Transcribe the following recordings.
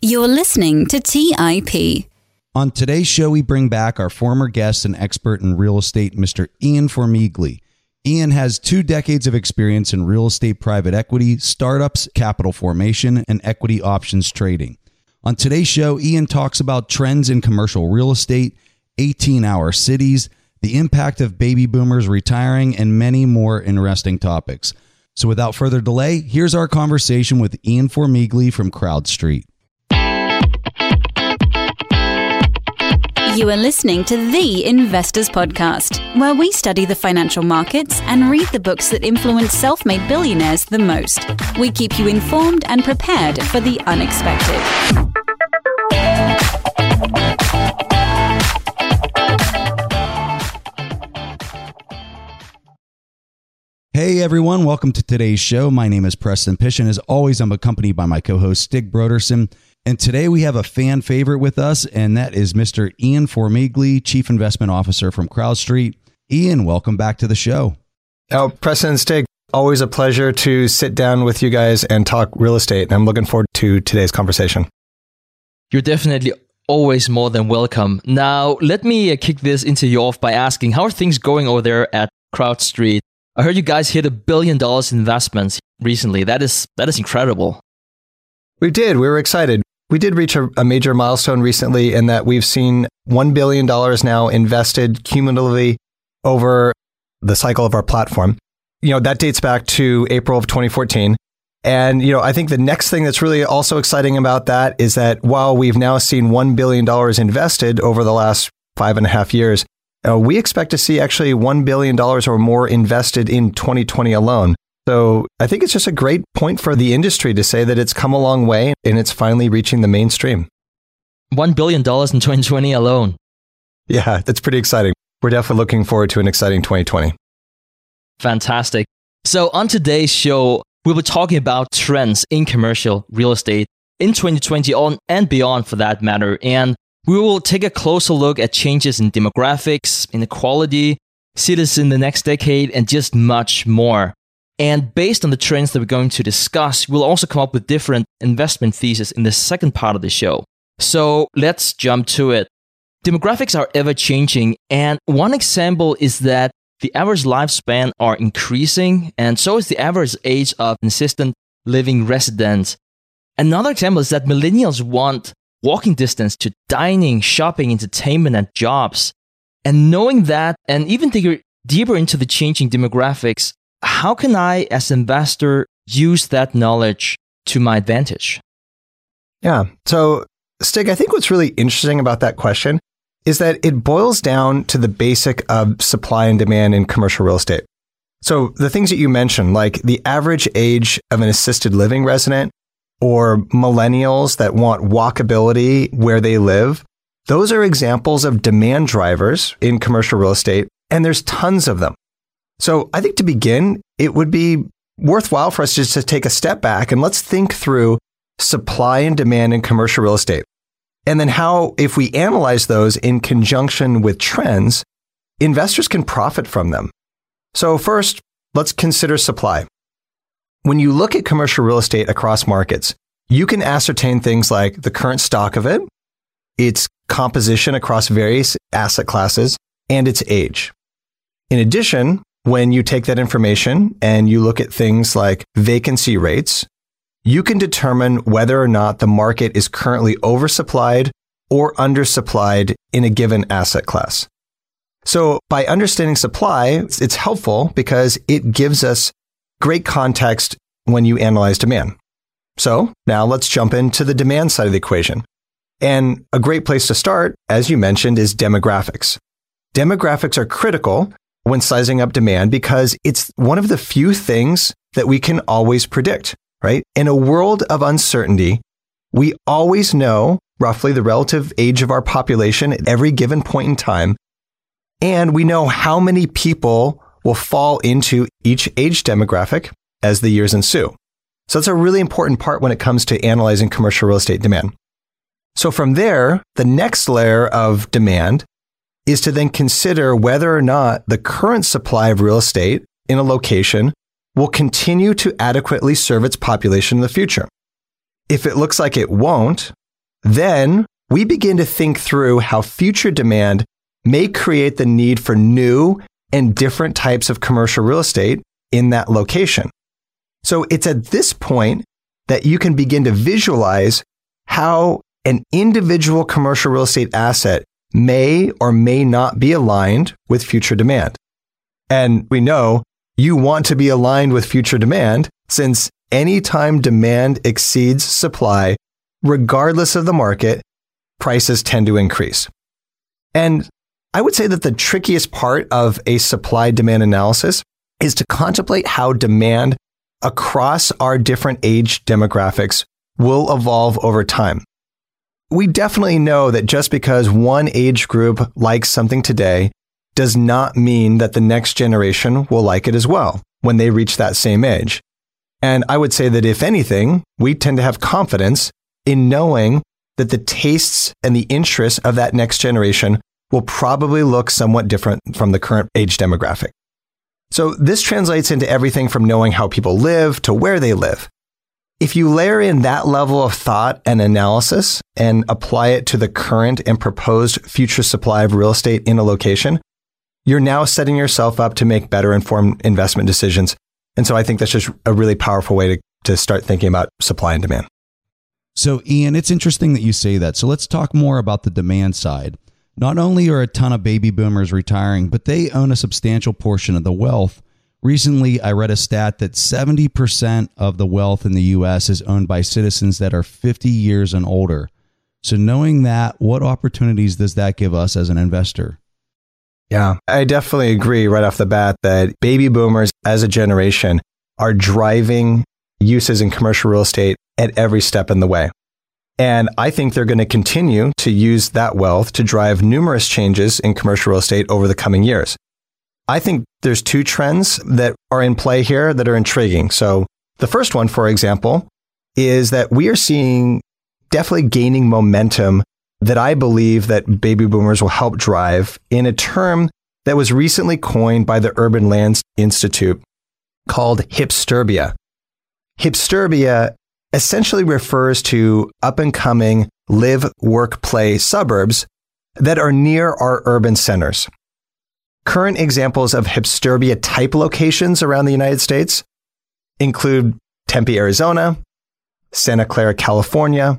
You're listening to TIP. On today's show, we bring back our former guest and expert in real estate, Mr. Ian Formigle. Ian has two decades of experience in real estate private equity, startups, capital formation, and equity options trading. On today's show, Ian talks about trends in commercial real estate, 18 hour cities, the impact of baby boomers retiring, and many more interesting topics. So, without further delay, here's our conversation with Ian Formigle from CrowdStreet. You are listening to The Investors Podcast, where we study the financial markets and read the books that influence self made billionaires the most. We keep you informed and prepared for the unexpected. Hey everyone, welcome to today's show. My name is Preston Pysh, and as always, I'm accompanied by my co host Stig Brodersen. And today we have a fan favorite with us, and that is Mr. Ian Formigle, Chief Investment Officer from CrowdStreet. Ian, welcome back to the show. Oh, Preston and Stig, always a pleasure to sit down with you guys and talk real estate. And I'm looking forward to today's conversation. You're definitely always more than welcome. Now, let me uh, kick this into you off by asking how are things going over there at CrowdStreet? I heard you guys hit a billion dollars in investments recently. That is that is incredible. We did. We were excited. We did reach a, a major milestone recently in that we've seen $1 billion now invested cumulatively over the cycle of our platform. You know, that dates back to April of 2014. And, you know, I think the next thing that's really also exciting about that is that while we've now seen $1 billion invested over the last five and a half years, uh, we expect to see actually $1 billion or more invested in 2020 alone. So I think it's just a great point for the industry to say that it's come a long way and it's finally reaching the mainstream. $1 billion in 2020 alone. Yeah, that's pretty exciting. We're definitely looking forward to an exciting 2020. Fantastic. So, on today's show, we'll be talking about trends in commercial real estate in 2020 on and beyond for that matter. And we will take a closer look at changes in demographics, inequality, cities in the next decade, and just much more. And based on the trends that we're going to discuss, we'll also come up with different investment theses in the second part of the show. So let's jump to it. Demographics are ever changing, and one example is that the average lifespan are increasing, and so is the average age of assisted living residents. Another example is that millennials want walking distance to dining, shopping, entertainment, and jobs. And knowing that, and even digging deeper into the changing demographics, how can I, as an investor, use that knowledge to my advantage? Yeah. So, Stig, I think what's really interesting about that question is that it boils down to the basic of supply and demand in commercial real estate. So, the things that you mentioned, like the average age of an assisted living resident or millennials that want walkability where they live, those are examples of demand drivers in commercial real estate, and there's tons of them. So I think to begin, it would be worthwhile for us just to take a step back and let's think through supply and demand in commercial real estate. And then how, if we analyze those in conjunction with trends, investors can profit from them. So first, let's consider supply. When you look at commercial real estate across markets, you can ascertain things like the current stock of it, its composition across various asset classes, and its age. In addition, when you take that information and you look at things like vacancy rates, you can determine whether or not the market is currently oversupplied or undersupplied in a given asset class. So by understanding supply, it's helpful because it gives us great context when you analyze demand. So now let's jump into the demand side of the equation. And a great place to start, as you mentioned, is demographics. Demographics are critical when sizing up demand because it's one of the few things that we can always predict, right? In a world of uncertainty, we always know roughly the relative age of our population at every given point in time. And we know how many people will fall into each age demographic as the years ensue. So that's a really important part when it comes to analyzing commercial real estate demand. So from there, the next layer of demand is to then consider whether or not the current supply of real estate in a location will continue to adequately serve its population in the future. If it looks like it won't, Then we begin to think through how future demand may create the need for new and different types of commercial real estate in that location. So it's at this point that you can begin to visualize how an individual commercial real estate asset may or may not be aligned with future demand. And we know you want to be aligned with future demand since anytime demand exceeds supply, regardless of the market, prices tend to increase. And I would say that the trickiest part of a supply demand analysis is to contemplate how demand across our different age demographics will evolve over time. We definitely know that just because one age group likes something today does not mean that the next generation will like it as well when they reach that same age. And I would say that if anything, we tend to have confidence in knowing that the tastes and the interests of that next generation will probably look somewhat different from the current age demographic. So this translates into everything from knowing how people live to where they live. If you layer in that level of thought and analysis and apply it to the current and proposed future supply of real estate in a location, you're now setting yourself up to make better informed investment decisions. And so I think that's just a really powerful way to, to start thinking about supply and demand. So, Ian, it's interesting that you say that. So, let's talk more about the demand side. Not only are a ton of baby boomers retiring, but they own a substantial portion of the wealth. Recently, I read a stat that 70% of the wealth in the US is owned by citizens that are 50 years and older. So, knowing that, what opportunities does that give us as an investor? Yeah, I definitely agree right off the bat that baby boomers as a generation are driving uses in commercial real estate at every step in the way. And I think they're going to continue to use that wealth to drive numerous changes in commercial real estate over the coming years. I think there's two trends that are in play here that are intriguing. So the first one, for example, is that we are seeing definitely gaining momentum that I believe that baby boomers will help drive in a term that was recently coined by the Urban Lands Institute called hipsturbia. Hipsturbia essentially refers to up and coming live, work, play suburbs that are near our urban centers. Current examples of hipsturbia type locations around the United States include Tempe, Arizona, Santa Clara, California,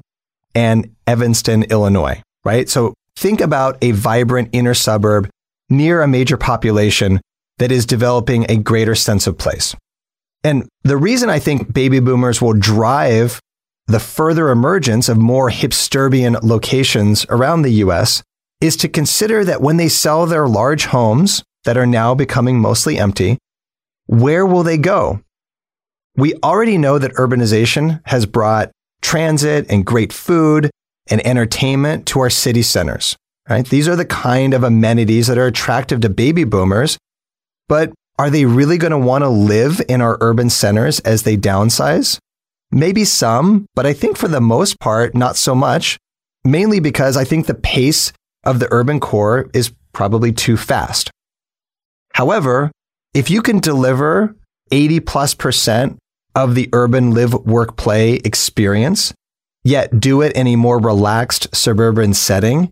and Evanston, Illinois, right? So think about a vibrant inner suburb near a major population that is developing a greater sense of place. And the reason I think baby boomers will drive the further emergence of more hipsturbian locations around the US is to consider that when they sell their large homes that are now becoming mostly empty, where will they go? We already know that urbanization has brought transit and great food and entertainment to our city centers, right? These are the kind of amenities that are attractive to baby boomers. But are they really going to want to live in our urban centers as they downsize? Maybe some, but I think for the most part, not so much, mainly because I think the pace of the urban core is probably too fast. However, if you can deliver 80 plus percent of the urban live, work, play experience, yet do it in a more relaxed suburban setting.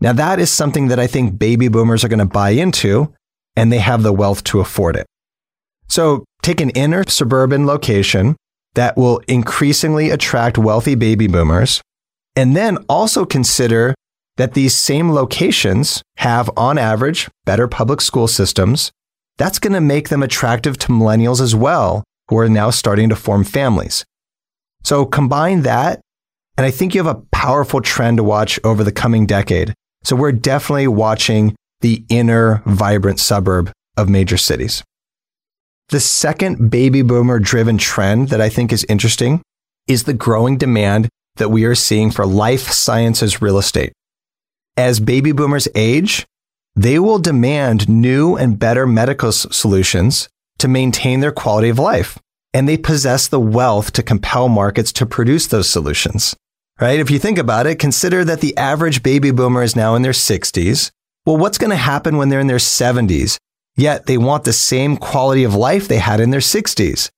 Now, that is something that I think baby boomers are going to buy into, and they have the wealth to afford it. So, take an inner suburban location that will increasingly attract wealthy baby boomers, and then also consider that these same locations have, on average, better public school systems. That's going to make them attractive to millennials as well, who are now starting to form families. So combine that, and I think you have a powerful trend to watch over the coming decade. So we're definitely watching the inner vibrant suburb of major cities. The second baby boomer driven trend that I think is interesting is the growing demand that we are seeing for life sciences real estate. As baby boomers age, they will demand new and better medical solutions to maintain their quality of life. And they possess the wealth to compel markets to produce those solutions. Right? If you think about it, consider that the average baby boomer is now in their 60s. Well, what's going to happen when they're in their 70s? Yet they want the same quality of life they had in their 60s.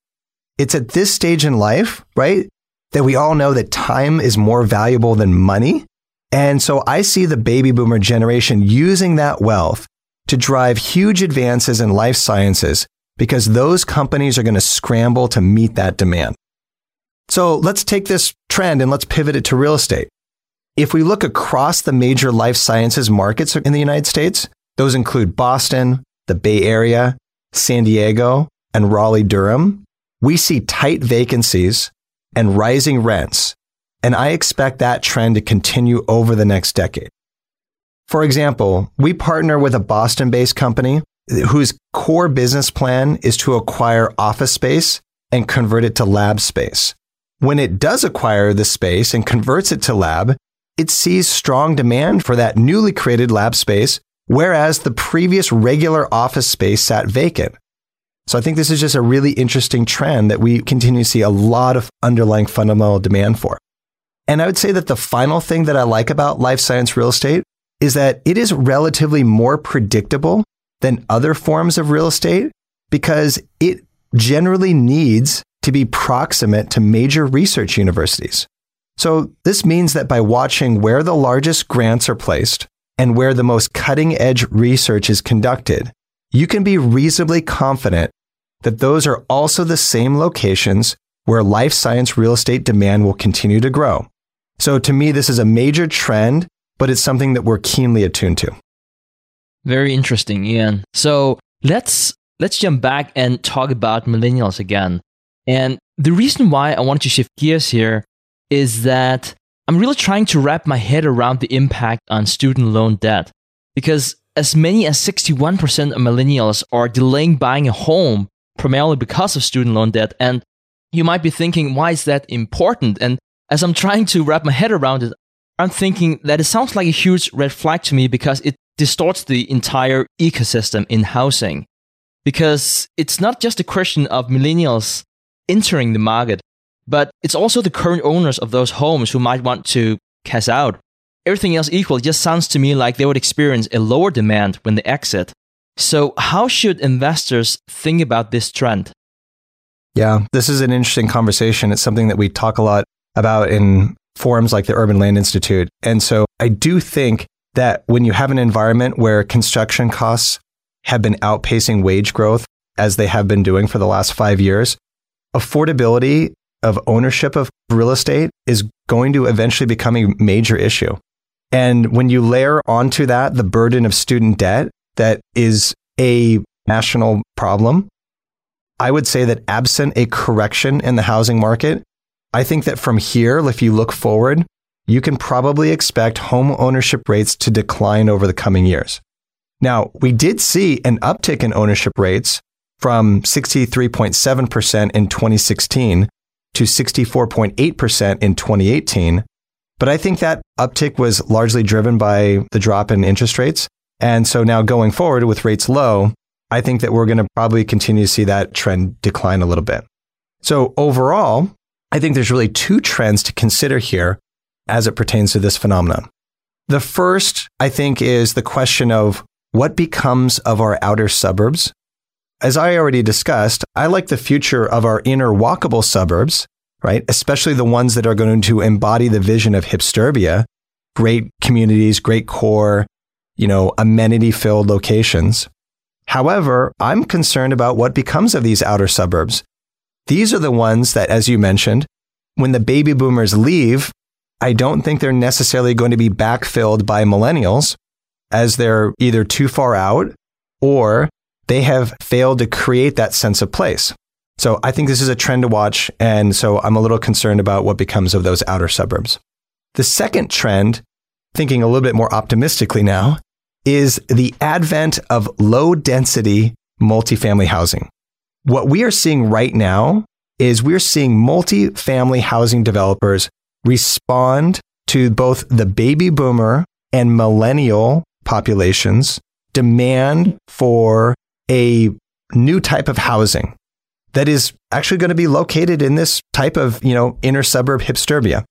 It's at this stage in life, right, that we all know that time is more valuable than money. And so I see the baby boomer generation using that wealth to drive huge advances in life sciences because those companies are going to scramble to meet that demand. So let's take this trend and let's pivot it to real estate. If we look across the major life sciences markets in the United States, those include Boston, the Bay Area, San Diego, and Raleigh Durham. We see tight vacancies and rising rents, and I expect that trend to continue over the next decade. For example, we partner with a Boston based company whose core business plan is to acquire office space and convert it to lab space. When it does acquire the space and converts it to lab, it sees strong demand for that newly created lab space, whereas the previous regular office space sat vacant. So I think this is just a really interesting trend that we continue to see a lot of underlying fundamental demand for. And I would say that the final thing that I like about life science real estate is that it is relatively more predictable than other forms of real estate because it generally needs to be proximate to major research universities. So this means that by watching where the largest grants are placed and where the most cutting edge research is conducted, you can be reasonably confident that those are also the same locations where life science real estate demand will continue to grow. So to me, this is a major trend, but it's something that we're keenly attuned to. Very interesting, Ian. So let's let's jump back and talk about millennials again. And the reason why I wanted to shift gears here is that I'm really trying to wrap my head around the impact on student loan debt. Because as many as 61% of millennials are delaying buying a home primarily because of student loan debt. And you might be thinking, why is that important? And as I'm trying to wrap my head around it, I'm thinking that it sounds like a huge red flag to me because it distorts the entire ecosystem in housing. Because it's not just a question of millennials entering the market, but it's also the current owners of those homes who might want to cash out. Everything else equal, just sounds to me like they would experience a lower demand when they exit. So, how should investors think about this trend? Yeah, this is an interesting conversation. It's something that we talk a lot about in forums like the Urban Land Institute. And so I do think that when you have an environment where construction costs have been outpacing wage growth, as they have been doing for the last five years, affordability of ownership of real estate is going to eventually become a major issue. And when you layer onto that the burden of student debt that is a national problem, I would say that absent a correction in the housing market, I think that from here, if you look forward, you can probably expect home ownership rates to decline over the coming years. Now, we did see an uptick in ownership rates from 63.7% in 2016 to 64.8% in 2018. But I think that uptick was largely driven by the drop in interest rates. And so now going forward with rates low, I think that we're going to probably continue to see that trend decline a little bit. So overall, I think there's really two trends to consider here as it pertains to this phenomenon. The first, I think, is the question of what becomes of our outer suburbs. As I already discussed, I like the future of our inner walkable suburbs, right? Especially the ones that are going to embody the vision of hipsturbia, great communities, great core, you know, amenity filled locations. However, I'm concerned about what becomes of these outer suburbs. These are the ones that, as you mentioned, when the baby boomers leave, I don't think they're necessarily going to be backfilled by millennials as they're either too far out or they have failed to create that sense of place. So I think this is a trend to watch. And so I'm a little concerned about what becomes of those outer suburbs. The second trend, thinking a little bit more optimistically now, is the advent of low density multifamily housing. What we are seeing right now is we're seeing multifamily housing developers respond to both the baby boomer and millennial populations demand for a new type of housing that is actually going to be located in this type of, you know, inner suburb hipsturbia.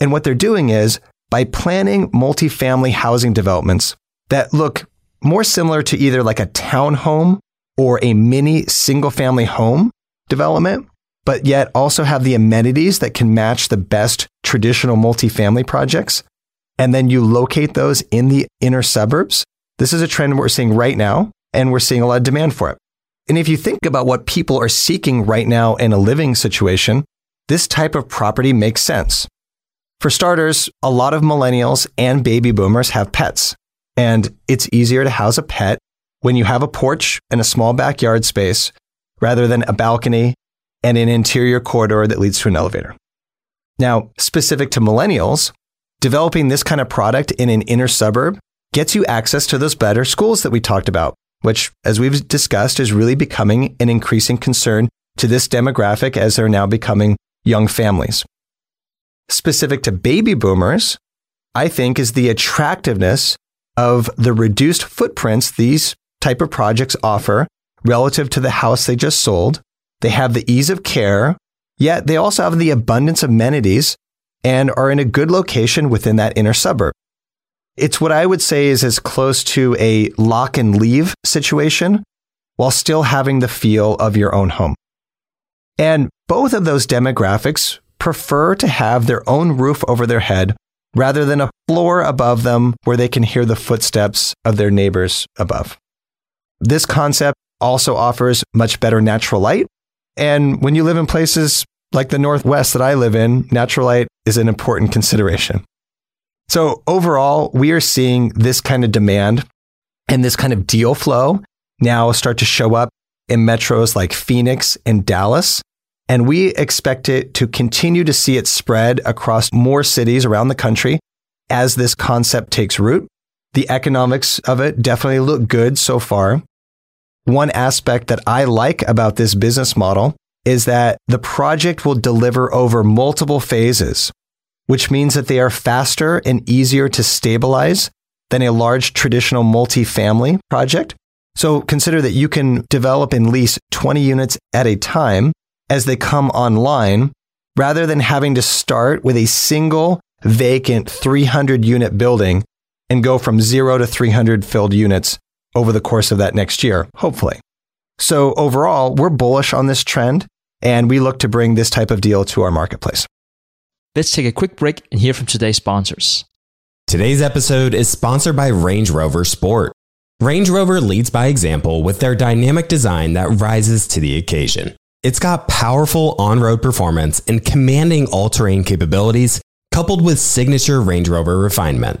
And what they're doing is by planning multifamily housing developments that look more similar to either like a townhome or a mini single family home development, but yet also have the amenities that can match the best traditional multifamily projects. And then you locate those in the inner suburbs. This is a trend we're seeing right now, and we're seeing a lot of demand for it. And if you think about what people are seeking right now in a living situation, this type of property makes sense. For starters, a lot of millennials and baby boomers have pets, and it's easier to house a pet when you have a porch and a small backyard space rather than a balcony and an interior corridor that leads to an elevator. Now, specific to millennials, developing this kind of product in an inner suburb gets you access to those better schools that we talked about, which, as we've discussed, is really becoming an increasing concern to this demographic as they're now becoming young families. Specific to baby boomers, I think is the attractiveness of the reduced footprints these type of projects offer relative to the house they just sold. They have the ease of care, yet they also have the abundance of amenities and are in a good location within that inner suburb. It's what I would say is as close to a lock and leave situation while still having the feel of your own home. And both of those demographics prefer to have their own roof over their head rather than a floor above them where they can hear the footsteps of their neighbors above. This concept also offers much better natural light. And when you live in places like the Northwest that I live in, natural light is an important consideration. So overall, we are seeing this kind of demand and this kind of deal flow now start to show up in metros like Phoenix and Dallas. And we expect it to continue to see it spread across more cities around the country as this concept takes root. The economics of it definitely look good so far. One aspect that I like about this business model is that the project will deliver over multiple phases, which means that they are faster and easier to stabilize than a large traditional multifamily project. So consider that you can develop and lease 20 units at a time as they come online rather than having to start with a single vacant 300 unit building and go from zero to 300 filled units over the course of that next year, hopefully. So overall, we're bullish on this trend and we look to bring this type of deal to our marketplace. Let's take a quick break and hear from today's sponsors. Today's episode is sponsored by Range Rover Sport. Range Rover leads by example with their dynamic design that rises to the occasion. It's got powerful on road performance and commanding all terrain capabilities, coupled with signature Range Rover refinement.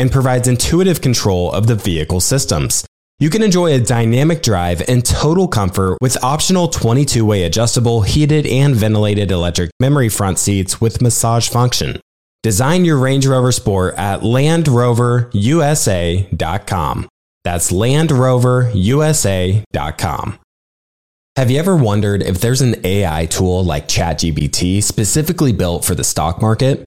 and provides intuitive control of the vehicle systems. You can enjoy a dynamic drive and total comfort with optional 22 way adjustable, heated, and ventilated electric memory front seats with massage function. Design your Range Rover Sport at LandRoverUSA.com. That's LandRoverUSA.com. Have you ever wondered if there's an AI tool like ChatGPT specifically built for the stock market?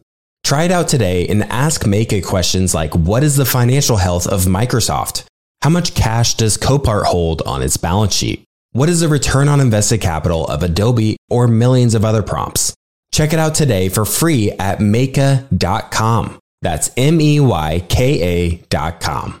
Try it out today and ask Meyka questions like What is the financial health of Microsoft? How much cash does Copart hold on its balance sheet? What is the return on invested capital of Adobe or millions of other prompts? Check it out today for free at Meyka.com. That's M E Y K A.com.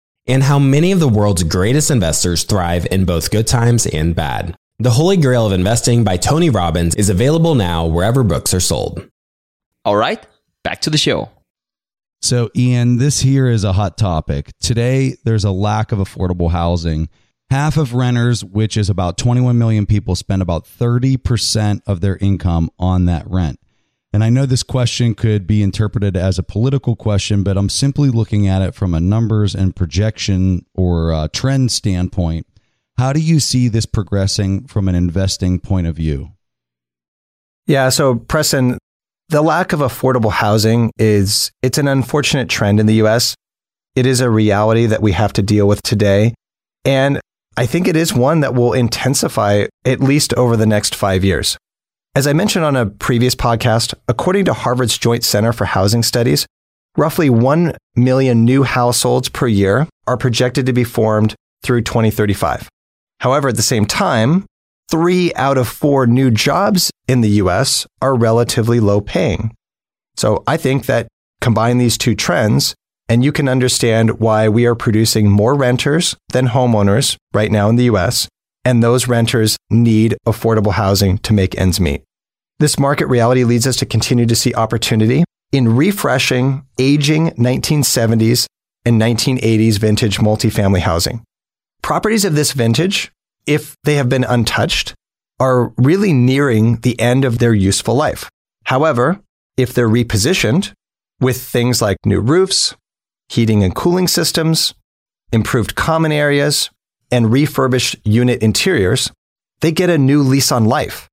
and how many of the world's greatest investors thrive in both good times and bad. The Holy Grail of Investing by Tony Robbins is available now wherever books are sold. All right, back to the show. So, Ian, this here is a hot topic. Today, there's a lack of affordable housing. Half of renters, which is about 21 million people, spend about 30% of their income on that rent. And I know this question could be interpreted as a political question, but I'm simply looking at it from a numbers and projection or trend standpoint. How do you see this progressing from an investing point of view? Yeah, so Preston, the lack of affordable housing is it's an unfortunate trend in the US. It is a reality that we have to deal with today, and I think it is one that will intensify at least over the next 5 years. As I mentioned on a previous podcast, according to Harvard's Joint Center for Housing Studies, roughly 1 million new households per year are projected to be formed through 2035. However, at the same time, three out of four new jobs in the US are relatively low paying. So I think that combine these two trends, and you can understand why we are producing more renters than homeowners right now in the US, and those renters need affordable housing to make ends meet. This market reality leads us to continue to see opportunity in refreshing aging 1970s and 1980s vintage multifamily housing. Properties of this vintage, if they have been untouched, are really nearing the end of their useful life. However, if they're repositioned with things like new roofs, heating and cooling systems, improved common areas, and refurbished unit interiors, they get a new lease on life.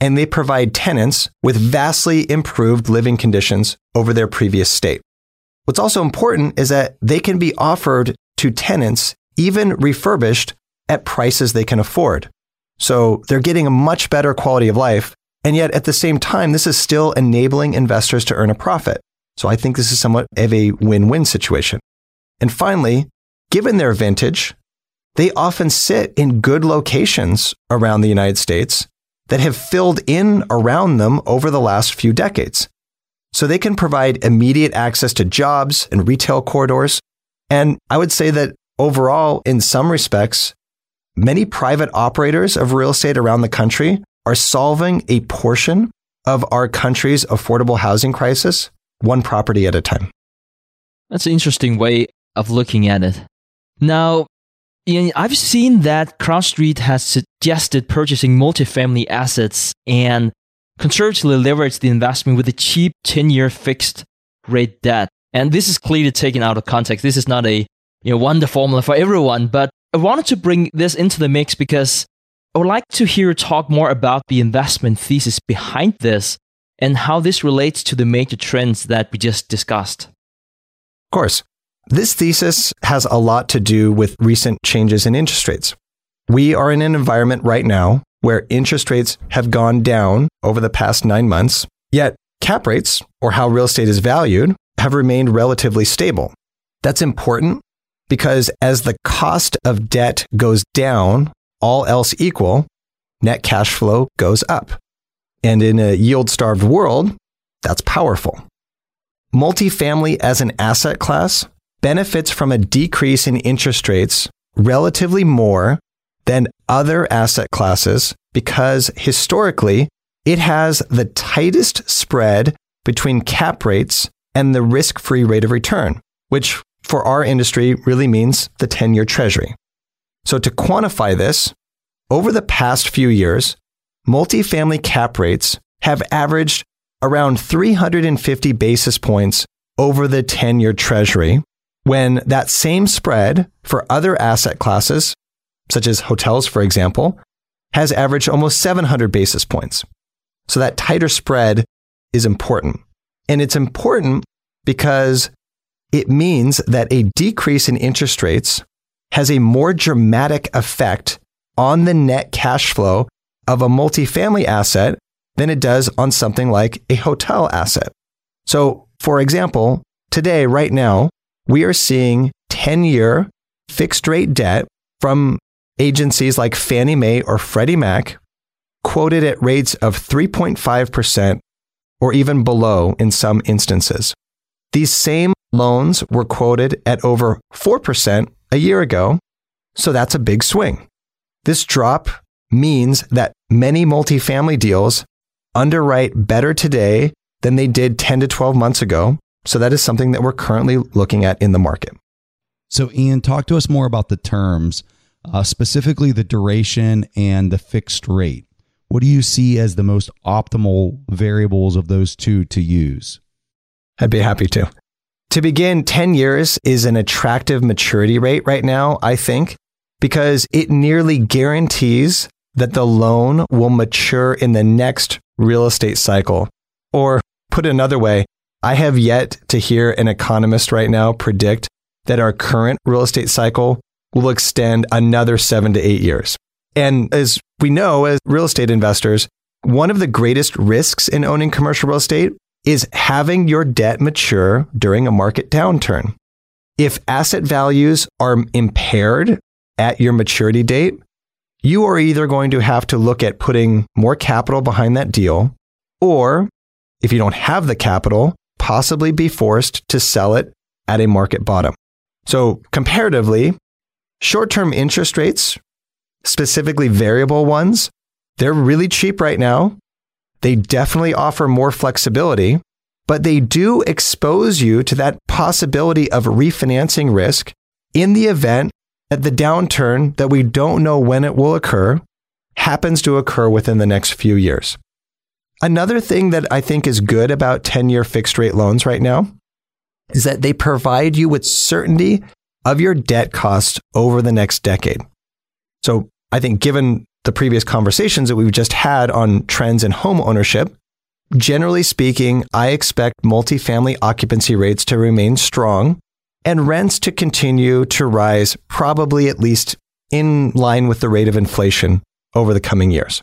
And they provide tenants with vastly improved living conditions over their previous state. What's also important is that they can be offered to tenants, even refurbished, at prices they can afford. So they're getting a much better quality of life. And yet at the same time, this is still enabling investors to earn a profit. So I think this is somewhat of a win win situation. And finally, given their vintage, they often sit in good locations around the United States that have filled in around them over the last few decades. So they can provide immediate access to jobs and retail corridors. And I would say that overall, in some respects, many private operators of real estate around the country are solving a portion of our country's affordable housing crisis one property at a time. That's an interesting way of looking at it. Now, I've seen that CrowdStreet has suggested purchasing multifamily assets and conservatively leverage the investment with a cheap 10 year fixed rate debt. And this is clearly taken out of context. This is not a you know, one formula for everyone, but I wanted to bring this into the mix because I would like to hear talk more about the investment thesis behind this and how this relates to the major trends that we just discussed. Of course. This thesis has a lot to do with recent changes in interest rates. We are in an environment right now where interest rates have gone down over the past nine months, yet cap rates, or how real estate is valued, have remained relatively stable. That's important because as the cost of debt goes down, all else equal, net cash flow goes up. And in a yield starved world, that's powerful. Multifamily as an asset class benefits from a decrease in interest rates relatively more than other asset classes because historically it has the tightest spread between cap rates and the risk free rate of return, which for our industry really means the 10 year treasury. So to quantify this, over the past few years, multifamily cap rates have averaged around 350 basis points over the 10 year treasury, when that same spread for other asset classes, such as hotels, for example, has averaged almost 700 basis points. So that tighter spread is important. And it's important because it means that a decrease in interest rates has a more dramatic effect on the net cash flow of a multifamily asset than it does on something like a hotel asset. So, for example, today, right now, we are seeing 10 year fixed rate debt from agencies like Fannie Mae or Freddie Mac quoted at rates of 3.5% or even below in some instances. These same loans were quoted at over 4% a year ago, so that's a big swing. This drop means that many multifamily deals underwrite better today than they did 10 to 12 months ago. So that is something that we're currently looking at in the market. So, Ian, talk to us more about the terms, uh, specifically the duration and the fixed rate. What do you see as the most optimal variables of those two to use? I'd be happy to. To begin, 10 years is an attractive maturity rate right now, I think, because it nearly guarantees that the loan will mature in the next real estate cycle. Or put another way, I have yet to hear an economist right now predict that our current real estate cycle will extend another seven to eight years. And as we know, as real estate investors, one of the greatest risks in owning commercial real estate is having your debt mature during a market downturn. If asset values are impaired at your maturity date, you are either going to have to look at putting more capital behind that deal, or if you don't have the capital, possibly be forced to sell it at a market bottom. So, comparatively, short term interest rates specifically variable ones, they're really cheap right now. They definitely offer more flexibility, but they do expose you to that possibility of refinancing risk in the event that the downturn that we don't know when it will occur happens to occur within the next few years. Another thing that I think is good about 10 year fixed rate loans right now is that they provide you with certainty of your debt costs over the next decade. So I think given the previous conversations that we've just had on trends in home ownership, generally speaking, I expect multifamily occupancy rates to remain strong and rents to continue to rise, probably at least in line with the rate of inflation over the coming years.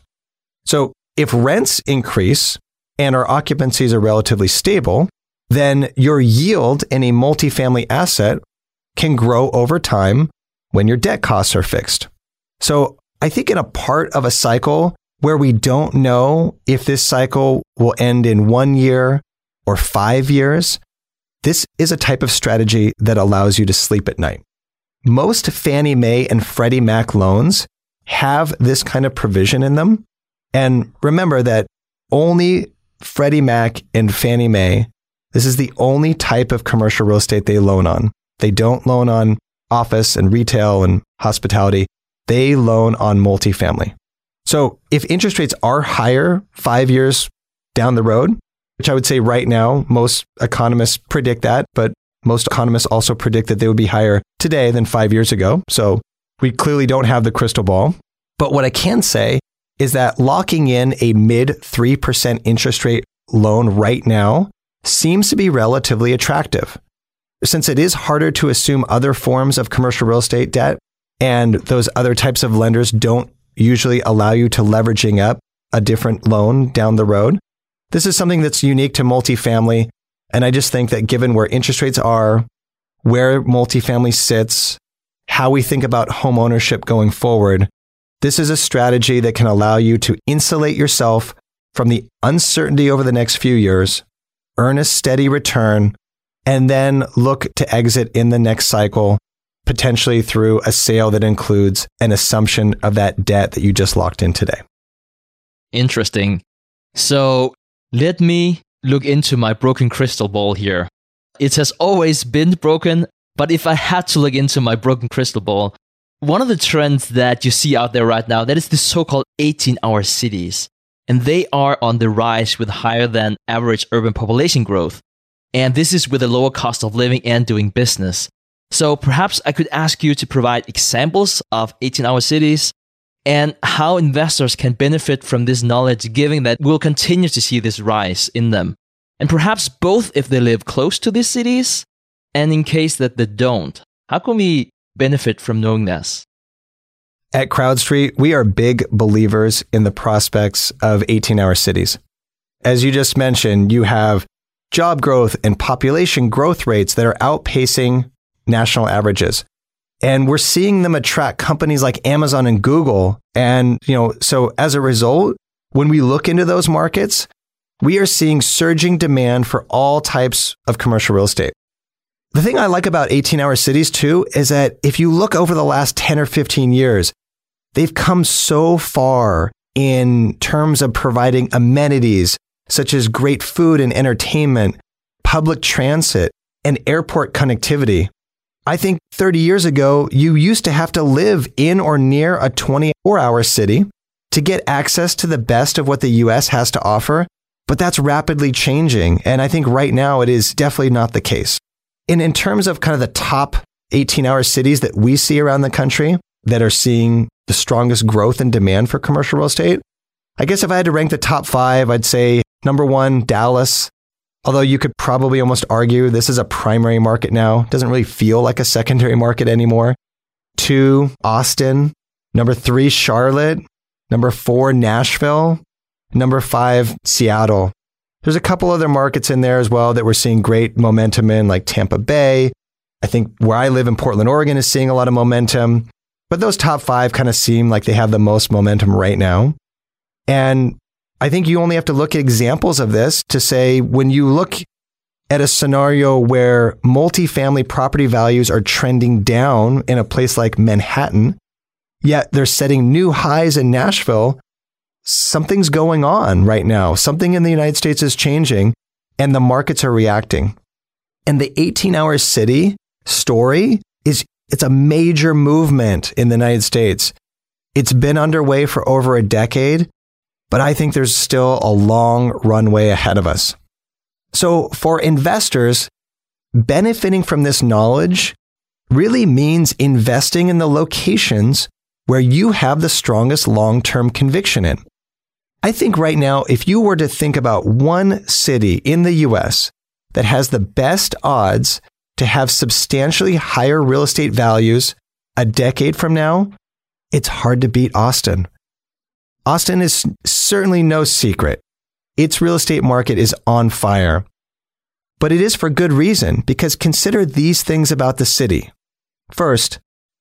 So if rents increase and our occupancies are relatively stable, then your yield in a multifamily asset can grow over time when your debt costs are fixed. So I think in a part of a cycle where we don't know if this cycle will end in one year or five years, this is a type of strategy that allows you to sleep at night. Most Fannie Mae and Freddie Mac loans have this kind of provision in them. And remember that only Freddie Mac and Fannie Mae, this is the only type of commercial real estate they loan on. They don't loan on office and retail and hospitality they loan on multifamily. So if interest rates are higher five years down the road, which I would say right now, most economists predict that, but most economists also predict that they would be higher today than five years ago. So we clearly don't have the crystal ball. But what I can say is that locking in a mid 3% interest rate loan right now seems to be relatively attractive. Since it is harder to assume other forms of commercial real estate debt, and those other types of lenders don't usually allow you to leveraging up a different loan down the road. This is something that's unique to multifamily. And I just think that given where interest rates are, where multifamily sits, how we think about home ownership going forward, this is a strategy that can allow you to insulate yourself from the uncertainty over the next few years, earn a steady return, and then look to exit in the next cycle potentially through a sale that includes an assumption of that debt that you just locked in today. Interesting. So let me look into my broken crystal ball here. It has always been broken, but if I had to look into my broken crystal ball, one of the trends that you see out there right now that is the so-called 18-hour cities. And they are on the rise with higher than average urban population growth. And this is with a lower cost of living and doing business. So perhaps I could ask you to provide examples of 18 hour cities and how investors can benefit from this knowledge, given that we'll continue to see this rise in them. And perhaps both if they live close to these cities and in case that they don't. How can we benefit from knowing this? At CrowdStreet, we are big believers in the prospects of 18 hour cities. As you just mentioned, you have job growth and population growth rates that are outpacing national averages. And we're seeing them attract companies like Amazon and Google. And, you know, so as a result, when we look into those markets, we are seeing surging demand for all types of commercial real estate. The thing I like about 18 hour cities too is that if you look over the last 10 or 15 years, they've come so far in terms of providing amenities such as great food and entertainment, public transit, and airport connectivity. I think 30 years ago, you used to have to live in or near a 24 hour city to get access to the best of what the US has to offer. But that's rapidly changing. And I think right now it is definitely not the case. And in terms of kind of the top 18 hour cities that we see around the country that are seeing the strongest growth and demand for commercial real estate, I guess if I had to rank the top five, I'd say number one, Dallas, Although you could probably almost argue this is a primary market now, doesn't really feel like a secondary market anymore. Two, Austin. Number three, Charlotte. Number four, Nashville. Number five, Seattle. There's a couple other markets in there as well that we're seeing great momentum in, like Tampa Bay. I think where I live in Portland, Oregon is seeing a lot of momentum. But those top five kind of seem like they have the most momentum right now. And I think you only have to look at examples of this to say when you look at a scenario where multifamily property values are trending down in a place like Manhattan, yet they're setting new highs in Nashville, something's going on right now. Something in the United States is changing and the markets are reacting. And the 18 hour city story is it's a major movement in the United States. It's been underway for over a decade but I think there's still a long runway ahead of us. So for investors, benefiting from this knowledge really means investing in the locations where you have the strongest long term conviction in. I think right now, if you were to think about one city in the US that has the best odds to have substantially higher real estate values a decade from now, it's hard to beat Austin. Austin is certainly no secret. Its real estate market is on fire. But it is for good reason because consider these things about the city. First,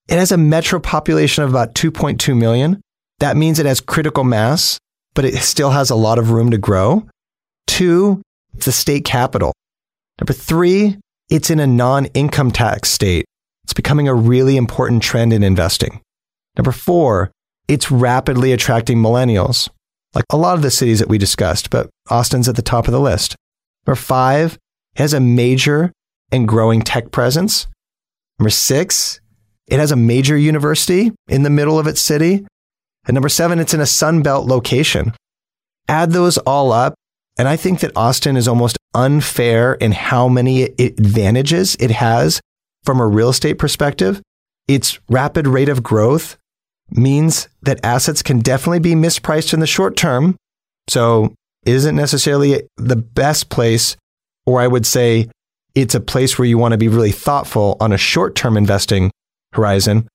it has a metro population of about 2.2 million. That means it has critical mass, but it still has a lot of room to grow. Two, it's the state capital. Number three, it's in a non income tax state. It's becoming a really important trend in investing. Number four, it's rapidly attracting millennials, like a lot of the cities that we discussed, but Austin's at the top of the list. Number five, it has a major and growing tech presence. Number six, it has a major university in the middle of its city. And number seven, it's in a Sunbelt location. Add those all up, and I think that Austin is almost unfair in how many advantages it has from a real estate perspective. Its rapid rate of growth, means that assets can definitely be mispriced in the short term. So is isn't necessarily the best place, or I would say it's a place where you want to be really thoughtful on a short term investing horizon.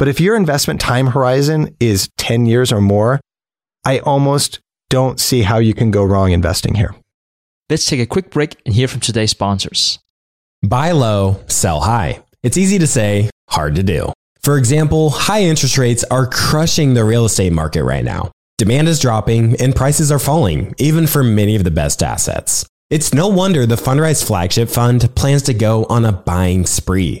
But if your investment time horizon is 10 years or more, I almost don't see how you can go wrong investing here. Let's take a quick break and hear from today's sponsors. Buy low, sell high. It's easy to say, hard to do. For example, high interest rates are crushing the real estate market right now. Demand is dropping and prices are falling, even for many of the best assets. It's no wonder the Fundrise flagship fund plans to go on a buying spree,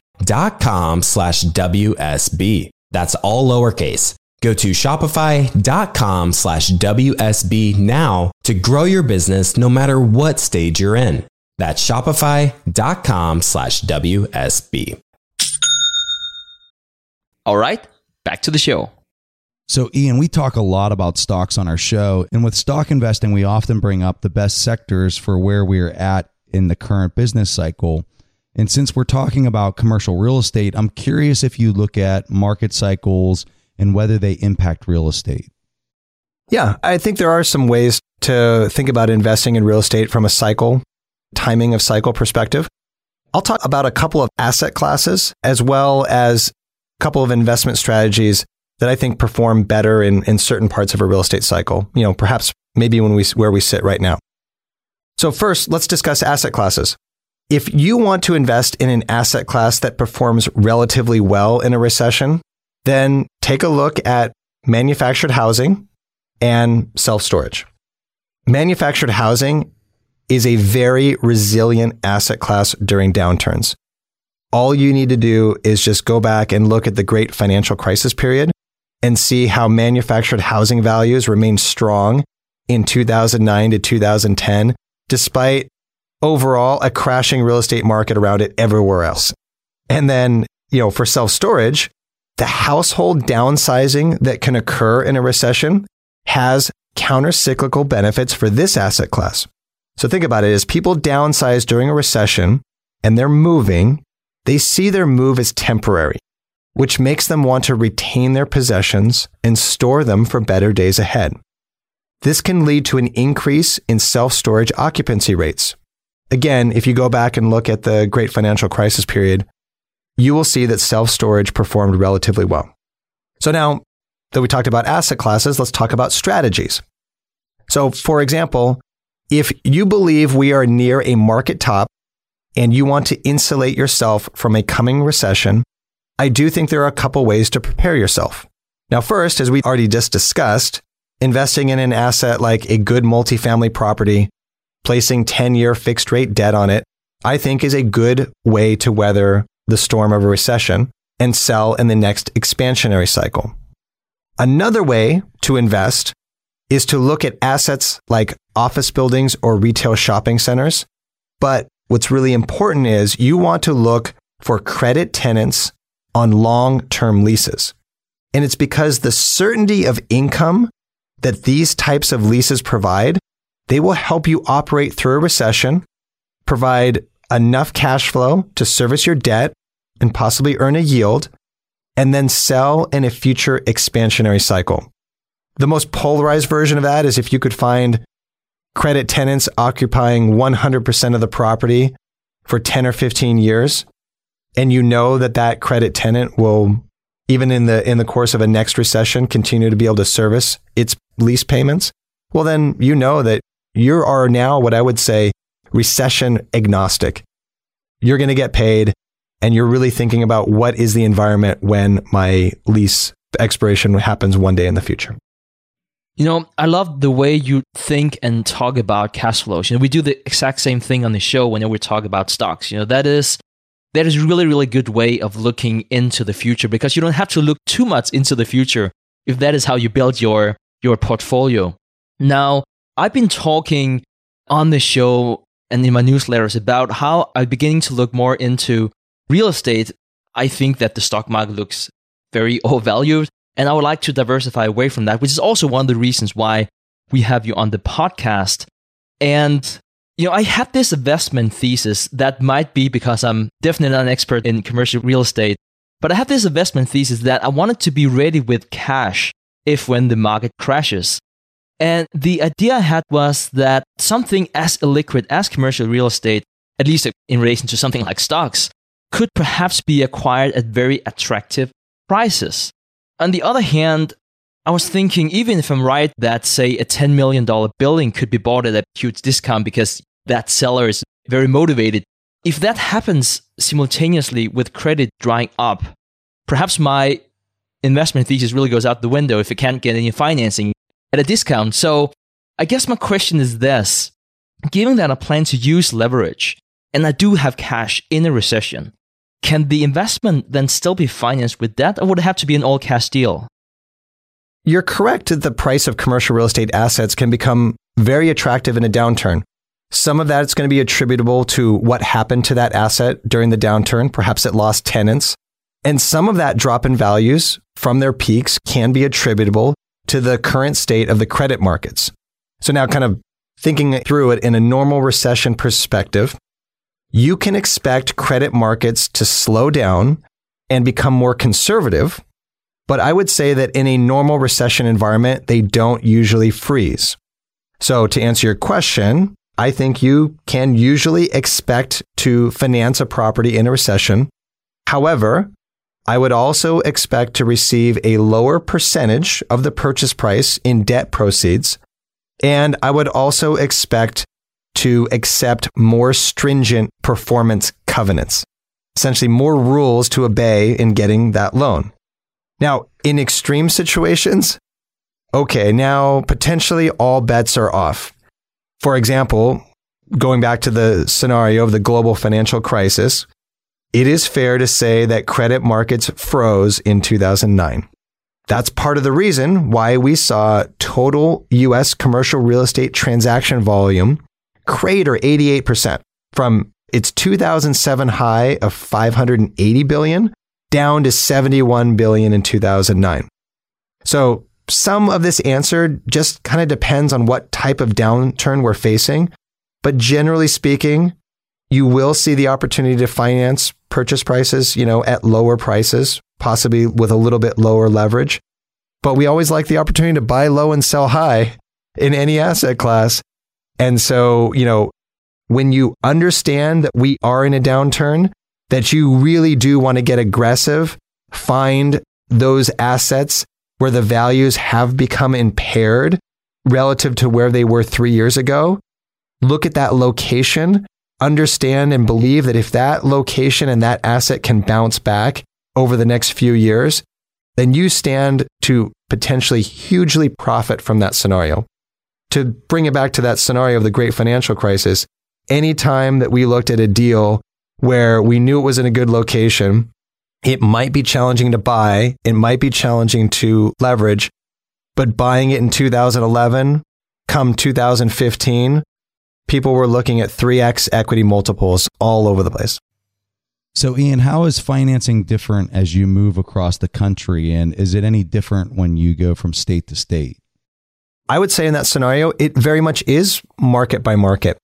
shopify.com slash WSB. That's all lowercase. Go to shopify.com slash WSB now to grow your business no matter what stage you're in. That's shopify.com slash WSB. All right, back to the show. So, Ian, we talk a lot about stocks on our show. And with stock investing, we often bring up the best sectors for where we're at in the current business cycle. And since we're talking about commercial real estate, I'm curious if you look at market cycles and whether they impact real estate. Yeah, I think there are some ways to think about investing in real estate from a cycle, timing of cycle perspective. I'll talk about a couple of asset classes as well as a couple of investment strategies that I think perform better in, in certain parts of a real estate cycle, you know, perhaps maybe when we, where we sit right now. So first, let's discuss asset classes. If you want to invest in an asset class that performs relatively well in a recession, then take a look at manufactured housing and self storage. Manufactured housing is a very resilient asset class during downturns. All you need to do is just go back and look at the great financial crisis period and see how manufactured housing values remained strong in 2009 to 2010, despite overall a crashing real estate market around it everywhere else. And then, you know, for self storage, the household downsizing that can occur in a recession has countercyclical benefits for this asset class. So think about it as people downsize during a recession and they're moving, they see their move as temporary, which makes them want to retain their possessions and store them for better days ahead. This can lead to an increase in self storage occupancy rates. Again, if you go back and look at the great financial crisis period, you will see that self storage performed relatively well. So now that we talked about asset classes, let's talk about strategies. So, for example, if you believe we are near a market top and you want to insulate yourself from a coming recession, I do think there are a couple ways to prepare yourself. Now, first, as we already just discussed, investing in an asset like a good multifamily property, placing 10 year fixed rate debt on it, I think is a good way to weather the storm of a recession and sell in the next expansionary cycle. Another way to invest is to look at assets like office buildings or retail shopping centers. But what's really important is you want to look for credit tenants on long term leases. And it's because the certainty of income that these types of leases provide, they will help you operate through a recession, provide enough cash flow to service your debt and possibly earn a yield, and then sell in a future expansionary cycle. The most polarized version of that is if you could find credit tenants occupying 100% of the property for 10 or 15 years, and you know that that credit tenant will even in the in the course of a next recession continue to be able to service its lease payments, well then you know that you are now what I would say recession agnostic. You're going to get paid and you're really thinking about what is the environment when my lease expiration happens one day in the future. You know, I love the way you think and talk about cash flows. You know, we do the exact same thing on the show whenever we talk about stocks. You know, that is that is really, really good way of looking into the future because you don't have to look too much into the future if that is how you build your, your portfolio. Now, I've been talking on the show and in my newsletters about how I'm beginning to look more into real estate. I think that the stock market looks very overvalued and I would like to diversify away from that, which is also one of the reasons why we have you on the podcast. And you know, I had this investment thesis that might be because I'm definitely not an expert in commercial real estate, but I have this investment thesis that I wanted to be ready with cash if when the market crashes. And the idea I had was that something as illiquid as commercial real estate, at least in relation to something like stocks, could perhaps be acquired at very attractive prices. On the other hand, I was thinking, even if I'm right that, say, a $10 million building could be bought at a huge discount because that seller is very motivated. If that happens simultaneously with credit drying up, perhaps my investment thesis really goes out the window if it can't get any financing at a discount. So I guess my question is this given that I plan to use leverage and I do have cash in a recession, can the investment then still be financed with debt or would it have to be an all cash deal? You're correct that the price of commercial real estate assets can become very attractive in a downturn. Some of that is going to be attributable to what happened to that asset during the downturn. Perhaps it lost tenants. And some of that drop in values from their peaks can be attributable to the current state of the credit markets. So now kind of thinking through it in a normal recession perspective, you can expect credit markets to slow down and become more conservative. But I would say that in a normal recession environment, they don't usually freeze. So to answer your question, I think you can usually expect to finance a property in a recession. However, I would also expect to receive a lower percentage of the purchase price in debt proceeds. And I would also expect to accept more stringent performance covenants, essentially more rules to obey in getting that loan. Now, in extreme situations, okay, now potentially all bets are off. For example, going back to the scenario of the global financial crisis, it is fair to say that credit markets froze in 2009. That's part of the reason why we saw total US commercial real estate transaction volume crater 88% from its 2007 high of 580 billion down to 71 billion in 2009. So some of this answer just kind of depends on what type of downturn we're facing. But generally speaking, you will see the opportunity to finance purchase prices, you know, at lower prices, possibly with a little bit lower leverage. But we always like the opportunity to buy low and sell high in any asset class. And so, you know, when you understand that we are in a downturn, that you really do want to get aggressive, find those assets where the values have become impaired relative to where they were three years ago, look at that location, understand and believe that if that location and that asset can bounce back over the next few years, then you stand to potentially hugely profit from that scenario. To bring it back to that scenario of the great financial crisis, anytime that we looked at a deal where we knew it was in a good location, it might be challenging to buy. It might be challenging to leverage. but buying it in 2011, come 2015, people were looking at 3x equity multiples all over the place. So, Ian, how is financing different as you move across the country? And is it any different when you go from state to state? I would say in that scenario, it very much is market by market.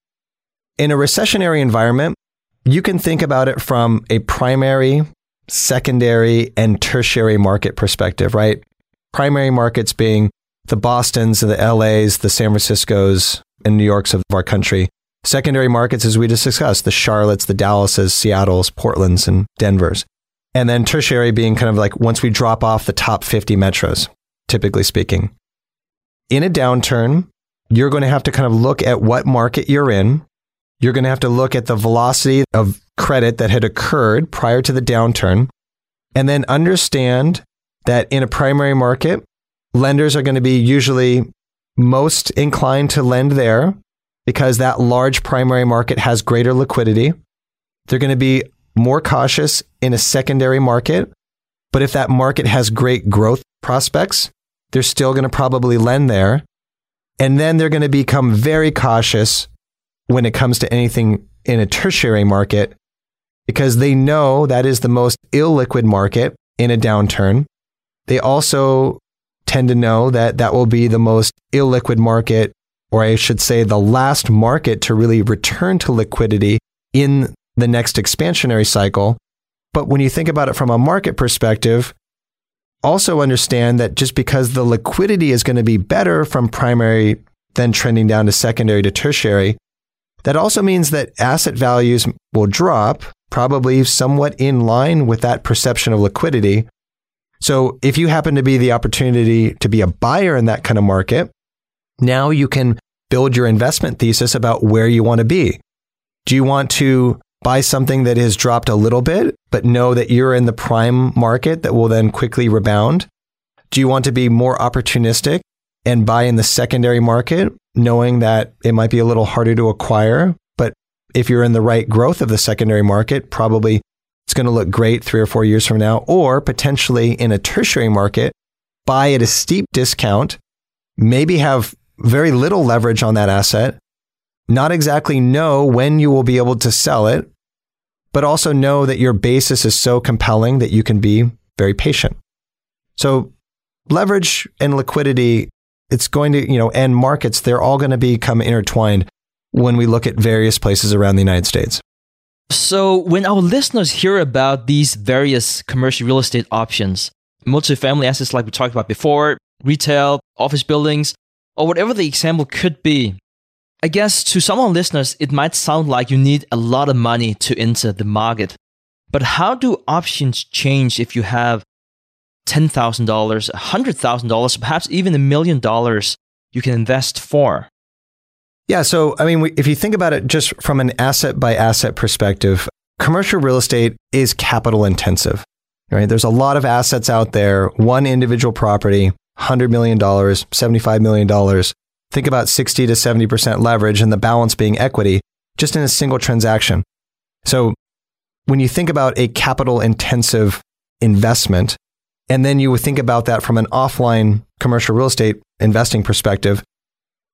In a recessionary environment, you can think about it from a primary, secondary, and tertiary market perspective, right? Primary markets being the Bostons, the LAs, the San Franciscos, and New Yorks of our country. Secondary markets, as we just discussed, the Charlottes, the Dallases, Seattles, Portlands, and Denvers. And then tertiary being kind of like once we drop off the top 50 metros, typically speaking. In a downturn, you're going to have to kind of look at what market you're in. You're going to have to look at the velocity of credit that had occurred prior to the downturn, and then understand that in a primary market, lenders are going to be usually most inclined to lend there because that large primary market has greater liquidity. They're going to be more cautious in a secondary market. But if that market has great growth prospects, they're still going to probably lend there. And then they're going to become very cautious when it comes to anything in a tertiary market because they know that is the most illiquid market in a downturn. They also tend to know that that will be the most illiquid market, or I should say, the last market to really return to liquidity in the next expansionary cycle. But when you think about it from a market perspective, also understand that just because the liquidity is going to be better from primary, then trending down to secondary to tertiary, that also means that asset values will drop, probably somewhat in line with that perception of liquidity. So if you happen to be the opportunity to be a buyer in that kind of market, now you can build your investment thesis about where you want to be. Do you want to buy something that has dropped a little bit, but know that you're in the prime market that will then quickly rebound? Do you want to be more opportunistic and buy in the secondary market, knowing that it might be a little harder to acquire? But if you're in the right growth of the secondary market, probably it's going to look great three or four years from now, or potentially in a tertiary market, buy at a steep discount, maybe have very little leverage on that asset, not exactly know when you will be able to sell it, but also know that your basis is so compelling that you can be very patient. So leverage and liquidity, it's going to, you know, and markets, they're all going to become intertwined when we look at various places around the United States. So, when our listeners hear about these various commercial real estate options, multifamily assets like we talked about before, retail, office buildings, or whatever the example could be, I guess to some of our listeners, it might sound like you need a lot of money to enter the market. But how do options change if you have $10,000, $100,000, perhaps even a million dollars you can invest for? Yeah. So, I mean, if you think about it just from an asset by asset perspective, commercial real estate is capital intensive, right? There's a lot of assets out there, one individual property, $100 million, $75 million. Think about 60 to 70% leverage and the balance being equity just in a single transaction. So, when you think about a capital intensive investment, and then you would think about that from an offline commercial real estate investing perspective,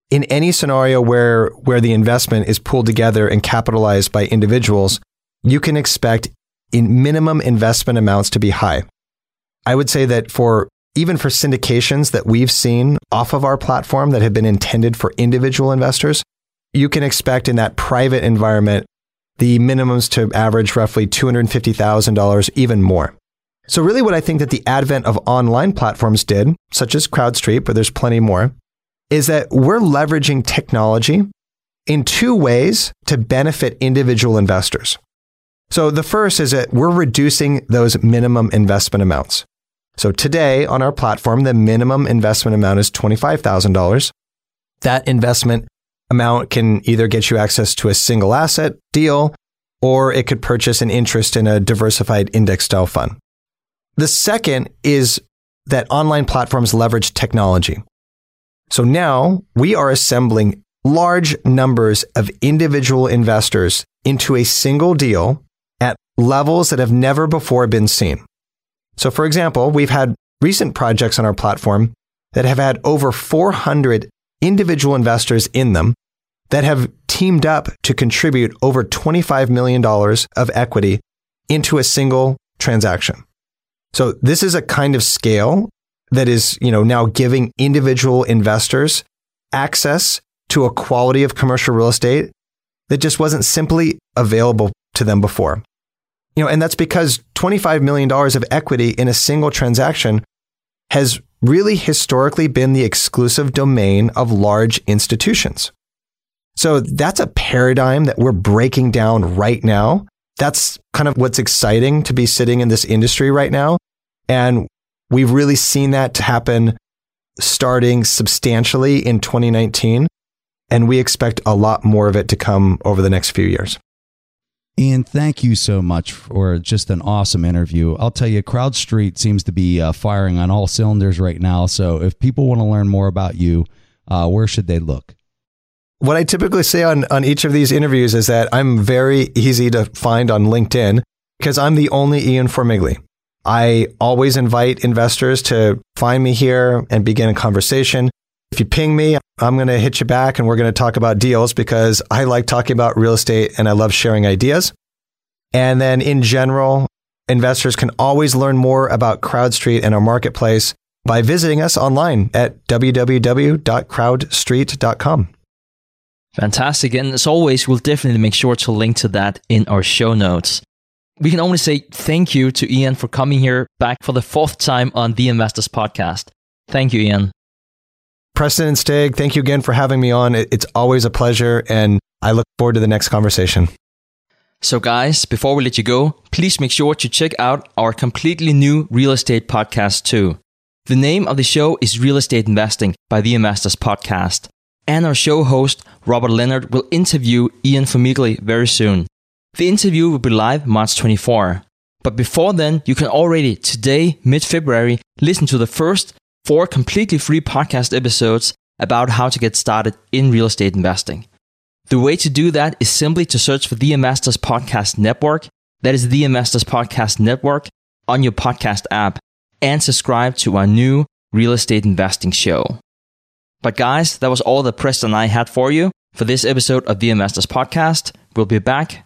in any scenario where, where the investment is pulled together and capitalized by individuals, you can expect in minimum investment amounts to be high. I would say that for even for syndications that we've seen off of our platform that have been intended for individual investors, you can expect in that private environment the minimums to average roughly $250,000, even more. So, really, what I think that the advent of online platforms did, such as CrowdStreet, but there's plenty more, is that we're leveraging technology in two ways to benefit individual investors. So the first is that we're reducing those minimum investment amounts. So today on our platform, the minimum investment amount is $25,000. That investment amount can either get you access to a single asset deal or it could purchase an interest in a diversified index style fund. The second is that online platforms leverage technology. So now we are assembling large numbers of individual investors into a single deal at levels that have never before been seen. So, for example, we've had recent projects on our platform that have had over 400 individual investors in them that have teamed up to contribute over $25 million of equity into a single transaction. So this is a kind of scale that is, you know, now giving individual investors access to a quality of commercial real estate that just wasn't simply available to them before. You know, and that's because $25 million of equity in a single transaction has really historically been the exclusive domain of large institutions. So that's a paradigm that we're breaking down right now. That's kind of what's exciting to be sitting in this industry right now. And we've really seen that to happen starting substantially in 2019. And we expect a lot more of it to come over the next few years. Ian, thank you so much for just an awesome interview. I'll tell you, CrowdStreet seems to be uh, firing on all cylinders right now. So if people want to learn more about you, uh, where should they look? What I typically say on, on each of these interviews is that I'm very easy to find on LinkedIn because I'm the only Ian Formigle. I always invite investors to find me here and begin a conversation. If you ping me, I'm going to hit you back and we're going to talk about deals because I like talking about real estate and I love sharing ideas. And then in general, investors can always learn more about CrowdStreet and our marketplace by visiting us online at www.crowdstreet.com. Fantastic. And as always, we'll definitely make sure to link to that in our show notes. We can only say thank you to Ian for coming here back for the fourth time on the Investors Podcast. Thank you, Ian. Preston and Stig, thank you again for having me on. It's always a pleasure, and I look forward to the next conversation. So, guys, before we let you go, please make sure to check out our completely new real estate podcast, too. The name of the show is Real Estate Investing by the Investors Podcast. And our show host, Robert Leonard, will interview Ian Formigle very soon. The interview will be live March 24. But before then, you can already today, mid February, listen to the first four completely free podcast episodes about how to get started in real estate investing. The way to do that is simply to search for the Investors Podcast Network. That is the Investors Podcast Network on your podcast app and subscribe to our new real estate investing show. But guys, that was all that Preston and I had for you for this episode of the Investors Podcast. We'll be back